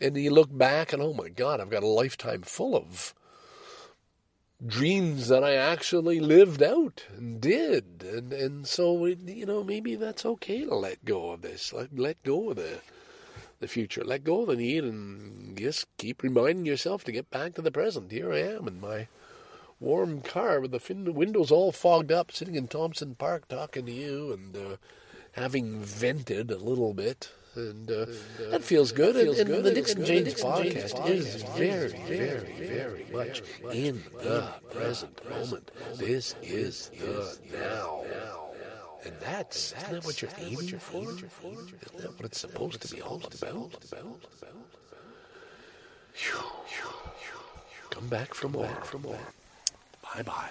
And you look back and oh my God, I've got a lifetime full of dreams that I actually lived out and did. And and so you know maybe that's okay to let go of this. Let let go of the the future. Let go of the need and just keep reminding yourself to get back to the present. Here I am in my warm car with the fin- windows all fogged up, sitting in Thompson Park talking to you and uh, having vented a little bit and, uh, and uh, that feels good. Feels and, and, the Dicks and Janes podcast, podcast is very, very, very much in the present moment. This is the now. And that's, isn't that what you're aiming for? Isn't that what it's supposed to be all about? Come back from more. Bye bye.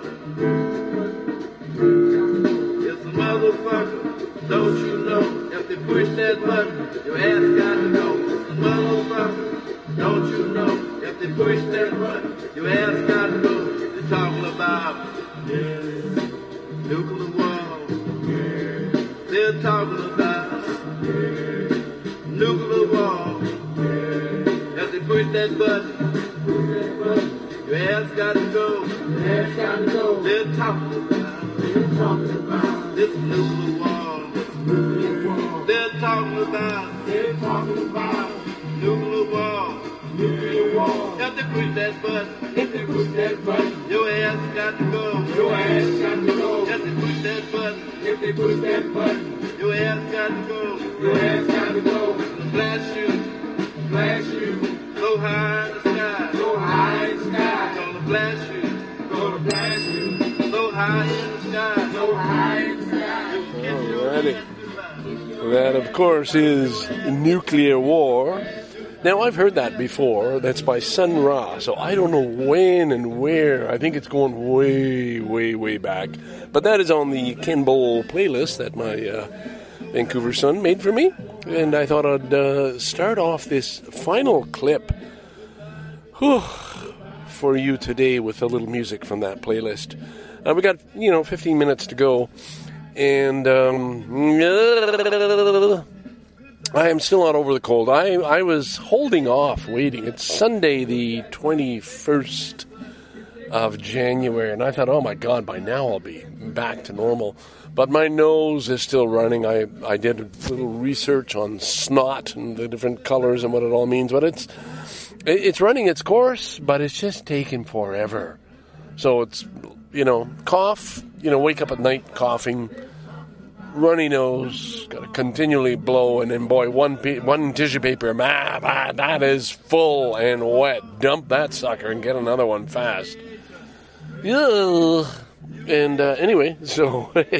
your ass got to talking about nuclear button, your ass got to go. Flash you, so high in the sky. Gonna flash you, so high in the sky. Alrighty. That, of course, is Nuclear War. Now, I've heard that before. That's by Sun Ra, so I don't know when and where. I think it's going way, way, way back. But that is on the Ken Bowl playlist that my uh, Vancouver son made for me. And I thought I'd uh, start off this final clip whew, for you today with a little music from that playlist. Uh, we got, you know, 15 minutes to go. And um, I am still not over the cold. I, I was holding off, waiting. It's Sunday, the 21st of January, and I thought, oh my God, by now I'll be back to normal. But my nose is still running. I, I did a little research on snot and the different colors and what it all means, but it's it's running its course, but it's just taking forever. So it's you know cough, you know wake up at night coughing, runny nose, got to continually blow, and then boy one pe- one tissue paper, ah, ah, that is full and wet. Dump that sucker and get another one fast. Ugh. And uh, anyway, so that's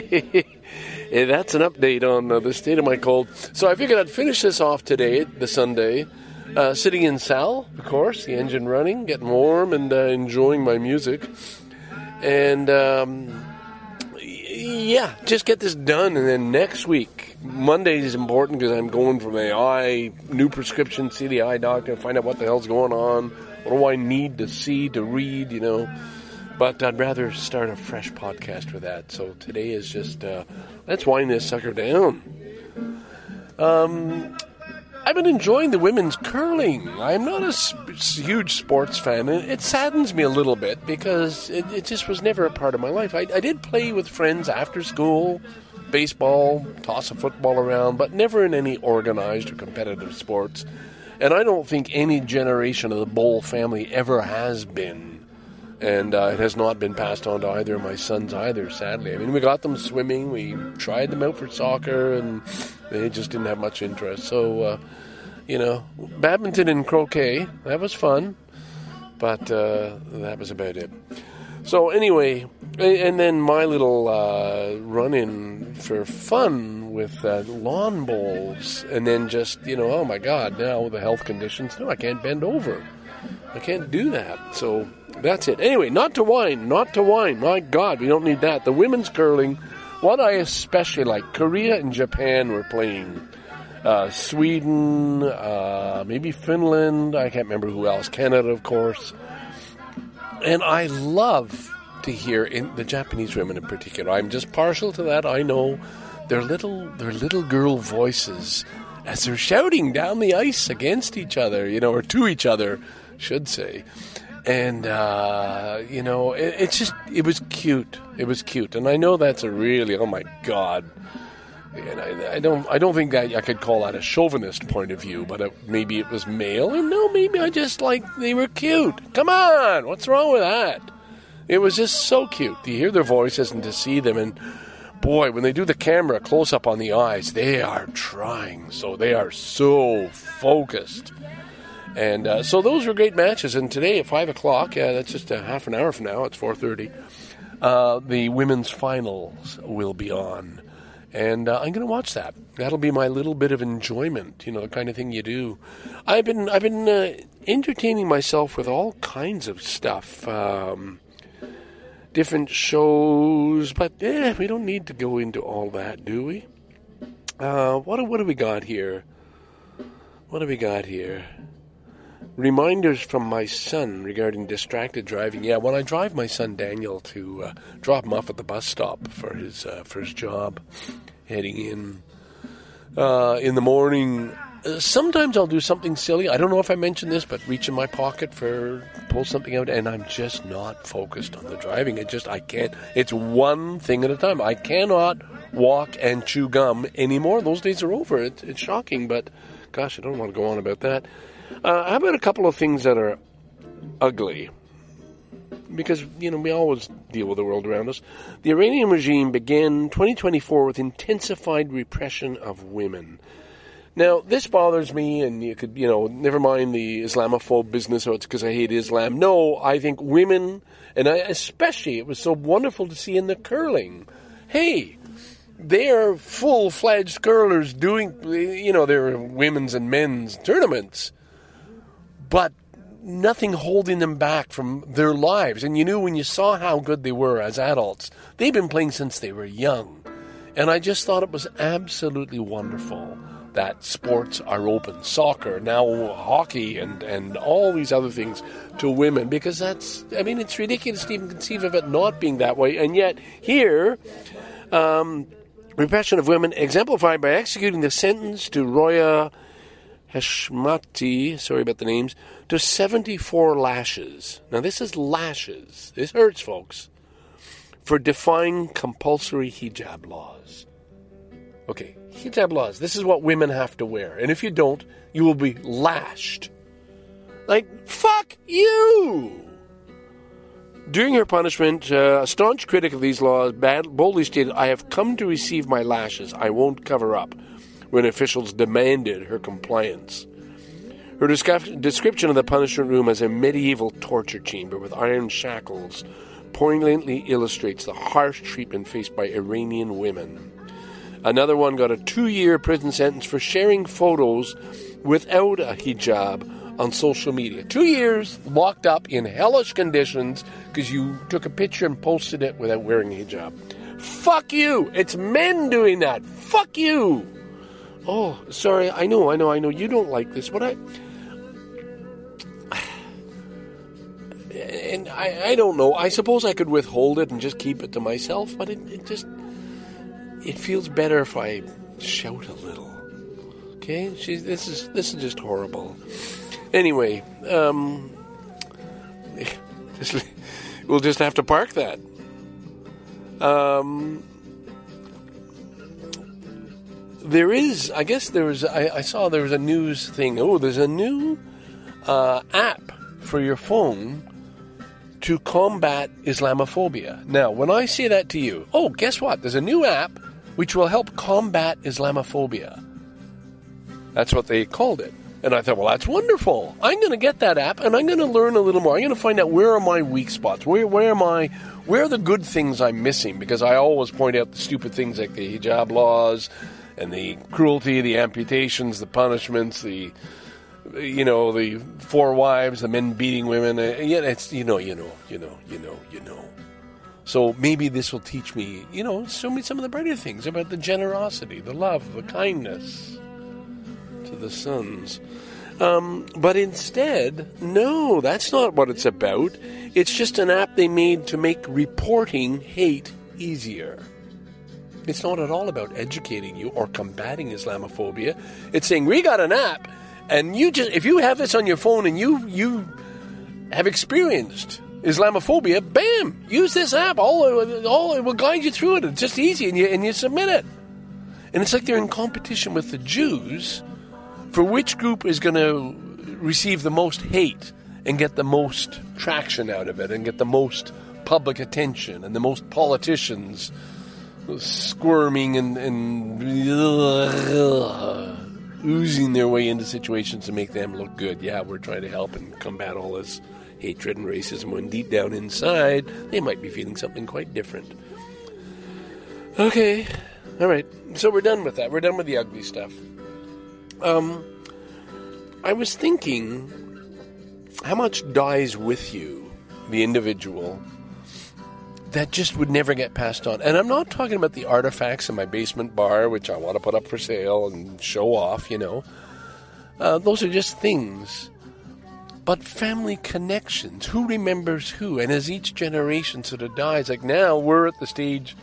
an update on uh, the state of my cold. So I figured I'd finish this off today, the Sunday, uh, sitting in Sal, of course, the engine running, getting warm, and uh, enjoying my music. And um, yeah, just get this done, and then next week, Monday is important because I'm going for my eye new prescription, see the eye doctor, find out what the hell's going on. What do I need to see to read? You know. But I'd rather start a fresh podcast with that. So today is just uh, let's wind this sucker down. Um, I've been enjoying the women's curling. I'm not a s- s- huge sports fan, and it saddens me a little bit because it, it just was never a part of my life. I, I did play with friends after school, baseball, toss a football around, but never in any organized or competitive sports. And I don't think any generation of the Bowl family ever has been and uh, it has not been passed on to either of my sons either. Sadly, I mean, we got them swimming, we tried them out for soccer, and they just didn't have much interest. So, uh, you know, badminton and croquet that was fun, but uh, that was about it. So anyway, and then my little uh, run-in for fun with uh, lawn bowls, and then just you know, oh my God, now the health conditions, no, I can't bend over. I can't do that. So that's it. Anyway, not to whine, not to whine. My God, we don't need that. The women's curling, what I especially like, Korea and Japan were playing. Uh, Sweden, uh, maybe Finland, I can't remember who else, Canada, of course. And I love to hear in the Japanese women in particular. I'm just partial to that. I know their little their little girl voices as they're shouting down the ice against each other, you know, or to each other, should say. And uh, you know, it, it's just it was cute. It was cute, and I know that's a really oh my god. And I, I don't, I don't think that I could call that a chauvinist point of view, but it, maybe it was male, and no, maybe I just like they were cute. Come on, what's wrong with that? It was just so cute to hear their voices and to see them. And boy, when they do the camera close up on the eyes, they are trying. So they are so focused. And uh, so those were great matches. And today at five o'clock, yeah, that's just a half an hour from now. It's four thirty. Uh, the women's finals will be on, and uh, I'm going to watch that. That'll be my little bit of enjoyment. You know, the kind of thing you do. I've been I've been uh, entertaining myself with all kinds of stuff. Um, different shows, but eh, we don't need to go into all that, do we? Uh, what what do we got here? What do we got here? Reminders from my son regarding distracted driving. Yeah, when I drive my son Daniel to uh, drop him off at the bus stop for his uh, his job, heading in uh, in the morning. Uh, sometimes I'll do something silly. I don't know if I mentioned this, but reach in my pocket for pull something out, and I'm just not focused on the driving. It just I can't. It's one thing at a time. I cannot walk and chew gum anymore. Those days are over. It, it's shocking, but gosh, I don't want to go on about that. Uh, how about a couple of things that are ugly? Because, you know, we always deal with the world around us. The Iranian regime began 2024 with intensified repression of women. Now, this bothers me, and you could, you know, never mind the Islamophobe business, or it's because I hate Islam. No, I think women, and I, especially, it was so wonderful to see in the curling. Hey, they're full fledged curlers doing, you know, they're women's and men's tournaments but nothing holding them back from their lives. And you knew when you saw how good they were as adults, they've been playing since they were young. And I just thought it was absolutely wonderful that sports are open soccer, now hockey, and, and all these other things to women because that's, I mean, it's ridiculous to even conceive of it not being that way. And yet, here, um, repression of women exemplified by executing the sentence to Roya Heshmati, sorry about the names, to 74 lashes. Now, this is lashes. This hurts, folks. For defying compulsory hijab laws. Okay, hijab laws. This is what women have to wear. And if you don't, you will be lashed. Like, fuck you! During her punishment, uh, a staunch critic of these laws boldly stated, I have come to receive my lashes. I won't cover up when officials demanded her compliance. Her description of the punishment room as a medieval torture chamber with iron shackles poignantly illustrates the harsh treatment faced by Iranian women. Another one got a two year prison sentence for sharing photos without a hijab on social media. Two years locked up in hellish conditions because you took a picture and posted it without wearing a hijab. Fuck you! It's men doing that! Fuck you! Oh, sorry. I know, I know, I know. You don't like this, but I. And I, I don't know. I suppose I could withhold it and just keep it to myself, but it, it just. It feels better if I shout a little. Okay? She's, this is this is just horrible. Anyway, um. Just, we'll just have to park that. Um there is, I guess there was, I, I, saw there was a news thing. Oh, there's a new uh, app for your phone to combat Islamophobia. Now, when I say that to you, oh, guess what? There's a new app which will help combat Islamophobia. That's what they called it. And I thought, well, that's wonderful. I'm going to get that app and I'm going to learn a little more. I'm going to find out where are my weak spots? Where, where am I? Where are the good things I'm missing? Because I always point out the stupid things like the hijab laws, and the cruelty, the amputations, the punishments, the you know the four wives, the men beating women. Uh, yeah, it's you know, you know, you know, you know, you know. So maybe this will teach me, you know, show me some of the brighter things about the generosity, the love, the kindness to the sons. Um, but instead, no, that's not what it's about. It's just an app they made to make reporting hate easier. It's not at all about educating you or combating Islamophobia. It's saying we got an app, and you just if you have this on your phone and you you have experienced Islamophobia, bam, use this app. All all it will guide you through it. It's just easy, and you and you submit it. And it's like they're in competition with the Jews for which group is going to receive the most hate and get the most traction out of it and get the most public attention and the most politicians squirming and, and uh, oozing their way into situations to make them look good. Yeah, we're trying to help and combat all this hatred and racism when deep down inside they might be feeling something quite different. Okay, all right. So we're done with that. We're done with the ugly stuff. Um, I was thinking how much dies with you, the individual, that just would never get passed on. And I'm not talking about the artifacts in my basement bar, which I want to put up for sale and show off, you know. Uh, those are just things. But family connections, who remembers who? And as each generation sort of dies, like now we're at the stage,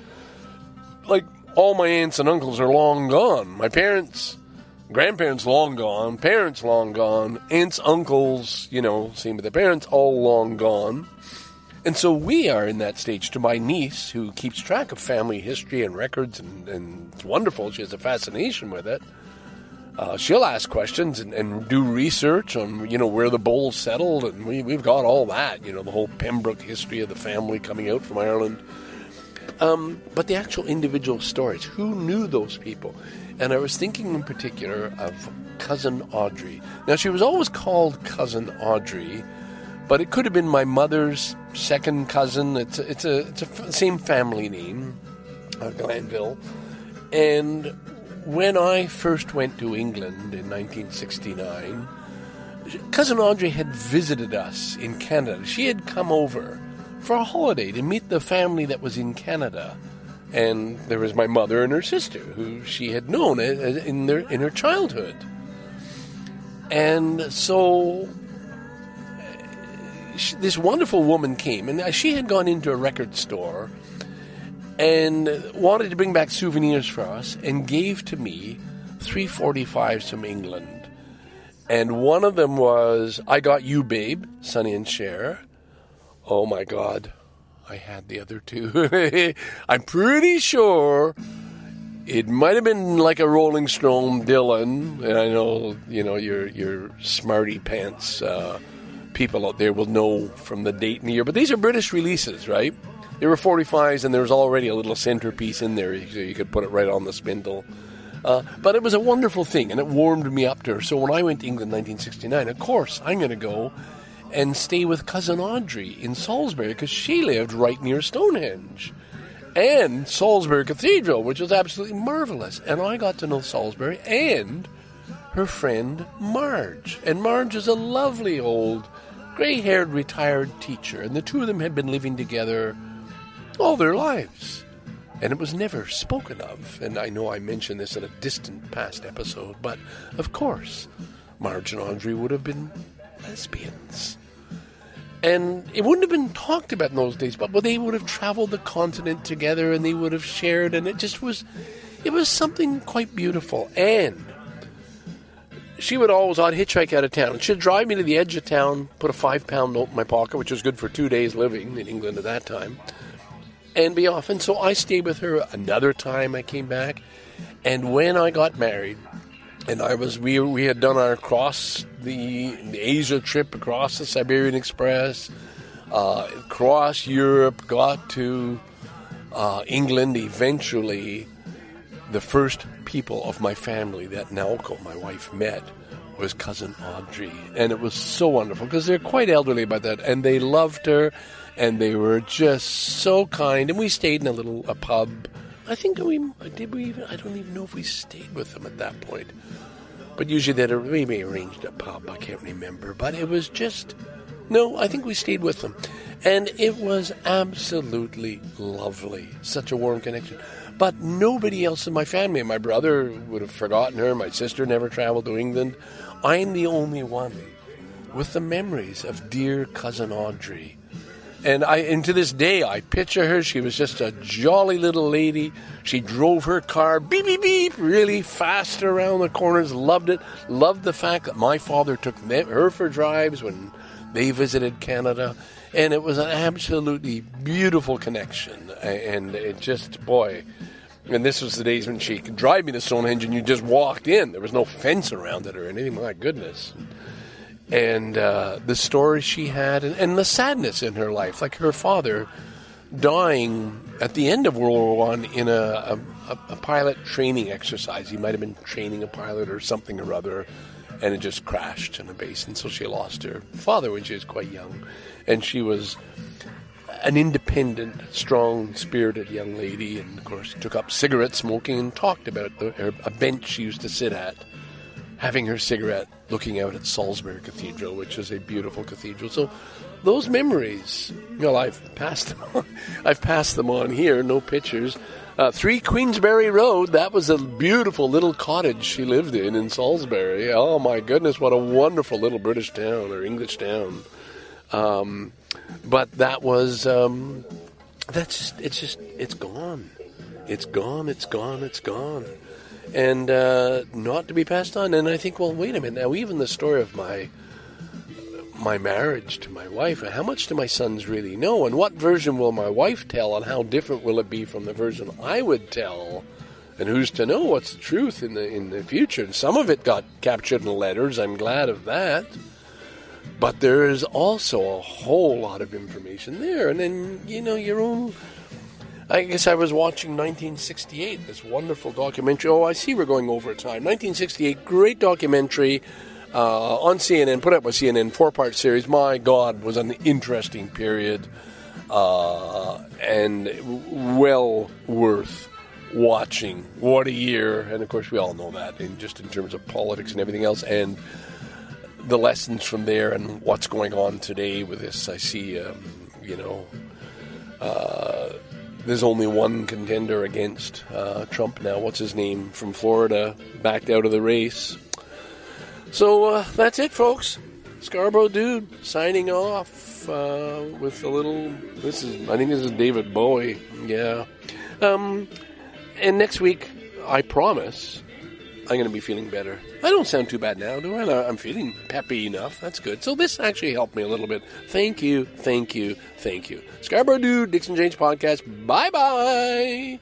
like all my aunts and uncles are long gone. My parents, grandparents long gone, parents long gone, aunts, uncles, you know, same with their parents, all long gone. And so we are in that stage to my niece, who keeps track of family history and records, and, and it's wonderful. She has a fascination with it. Uh, she'll ask questions and, and, do research on, you know, where the Bolles settled, and we, we've got all that, you know, the whole Pembroke history of the family coming out from Ireland. Um, but the actual individual stories, who knew those people? And I was thinking in particular of Cousin Audrey. Now, she was always called Cousin Audrey but it could have been my mother's second cousin. It's a, it's a, it's a same family name, uh, Glanville. And when I first went to England in 1969, cousin Audrey had visited us in Canada. She had come over for a holiday to meet the family that was in Canada. And there was my mother and her sister, who she had known in their in her childhood. And so this wonderful woman came, and she had gone into a record store and wanted to bring back souvenirs for us, and gave to me three 45s from England. And one of them was I Got You, Babe, Sonny and Cher. Oh my God, I had the other two. I'm pretty sure it might have been like a Rolling Stone Dylan, and I know you know your your smarty pants uh, people out there will know from the date and the year. But these are British releases, right? There were 45s, and there was already a little centerpiece in there, so you could put it right on the spindle. Uh, but it was a wonderful thing, and it warmed me up to her. So when I went to England in 1969, of course, I'm going to go and stay with cousin Audrey in Salisbury because she lived right near Stonehenge and Salisbury Cathedral, which was absolutely marvelous. And I got to know Salisbury and her friend Marge. And Marge is a lovely old gray haired retired teacher, and the two of them had been living together all their lives. And it was never spoken of. And I know I mentioned this in a distant past episode, but of course, Marge and Audrey would have been lesbians. And it wouldn't have been talked about in those days, but they would have traveled the continent together and they would have shared, and it just was, it was something quite beautiful. And she would always, I'd hitchhike out of town. She'd drive me to the edge of town, put a five pound note in my pocket, which was good for two days living in England at that time, and be off. And so I stayed with her another time I came back. And when I got married, and I was, we, we had done our cross the, the Asia trip across the Siberian Express, uh, across Europe, got to uh, England eventually the first people of my family that Naoko, my wife, met was cousin Audrey. And it was so wonderful because they're quite elderly by that. And they loved her and they were just so kind. And we stayed in a little a pub. I think we did we even I don't even know if we stayed with them at that point. But usually they we may arranged a pub, I can't remember. But it was just no, I think we stayed with them. And it was absolutely lovely. Such a warm connection. But nobody else in my family, my brother would have forgotten her, my sister never traveled to England. I'm the only one with the memories of dear cousin Audrey. And I and to this day I picture her, she was just a jolly little lady. She drove her car beep beep beep really fast around the corners, loved it, loved the fact that my father took them, her for drives when they visited Canada. And it was an absolutely beautiful connection. And it just, boy, and this was the days when she could drive me to Stonehenge and you just walked in. There was no fence around it or anything. My goodness. And uh, the stories she had and, and, the sadness in her life, like her father dying at the end of World War One in a, a, a pilot training exercise. He might have been training a pilot or something or other, and it just crashed in a base. And so she lost her father when she was quite young. And she was an independent, strong spirited young lady, and of course took up cigarette smoking and talked about the, a bench she used to sit at, having her cigarette, looking out at Salisbury Cathedral, which is a beautiful cathedral. So those memories. Well, I've passed them on. I've passed them on here. No pictures. Uh, Three Queensberry Road. That was a beautiful little cottage she lived in in Salisbury. Oh my goodness, what a wonderful little British town or English town. Um, but that was um, that's just it's just it's gone. It's gone. It's gone. It's gone. And uh, not to be passed on. And I think, well, wait a minute. Now, even the story of my my marriage to my wife, how much do my sons really know? And what version will my wife tell? And how different will it be from the version I would tell? And who's to know what's the truth in the in the future? And some of it got captured in letters. I'm glad of that. But there is also a whole lot of information there. And then, you know, your own. I guess I was watching 1968, this wonderful documentary. Oh, I see we're going over time. 1968, great documentary uh, on CNN, put up by CNN, four part series. My God, was an interesting period uh, and well worth watching. What a year! And of course, we all know that, in just in terms of politics and everything else, and the lessons from there, and what's going on today with this. I see, um, you know. Uh, there's only one contender against uh, Trump now. What's his name from Florida? Backed out of the race. So uh, that's it, folks. Scarborough Dude signing off uh, with a little. This is, I think this is David Bowie. Yeah. Um, and next week, I promise, I'm going to be feeling better. I don't sound too bad now, do I? I'm feeling peppy enough. That's good. So this actually helped me a little bit. Thank you, thank you, thank you. Scarborough Dude, Dicks and Janes Podcast. Bye bye.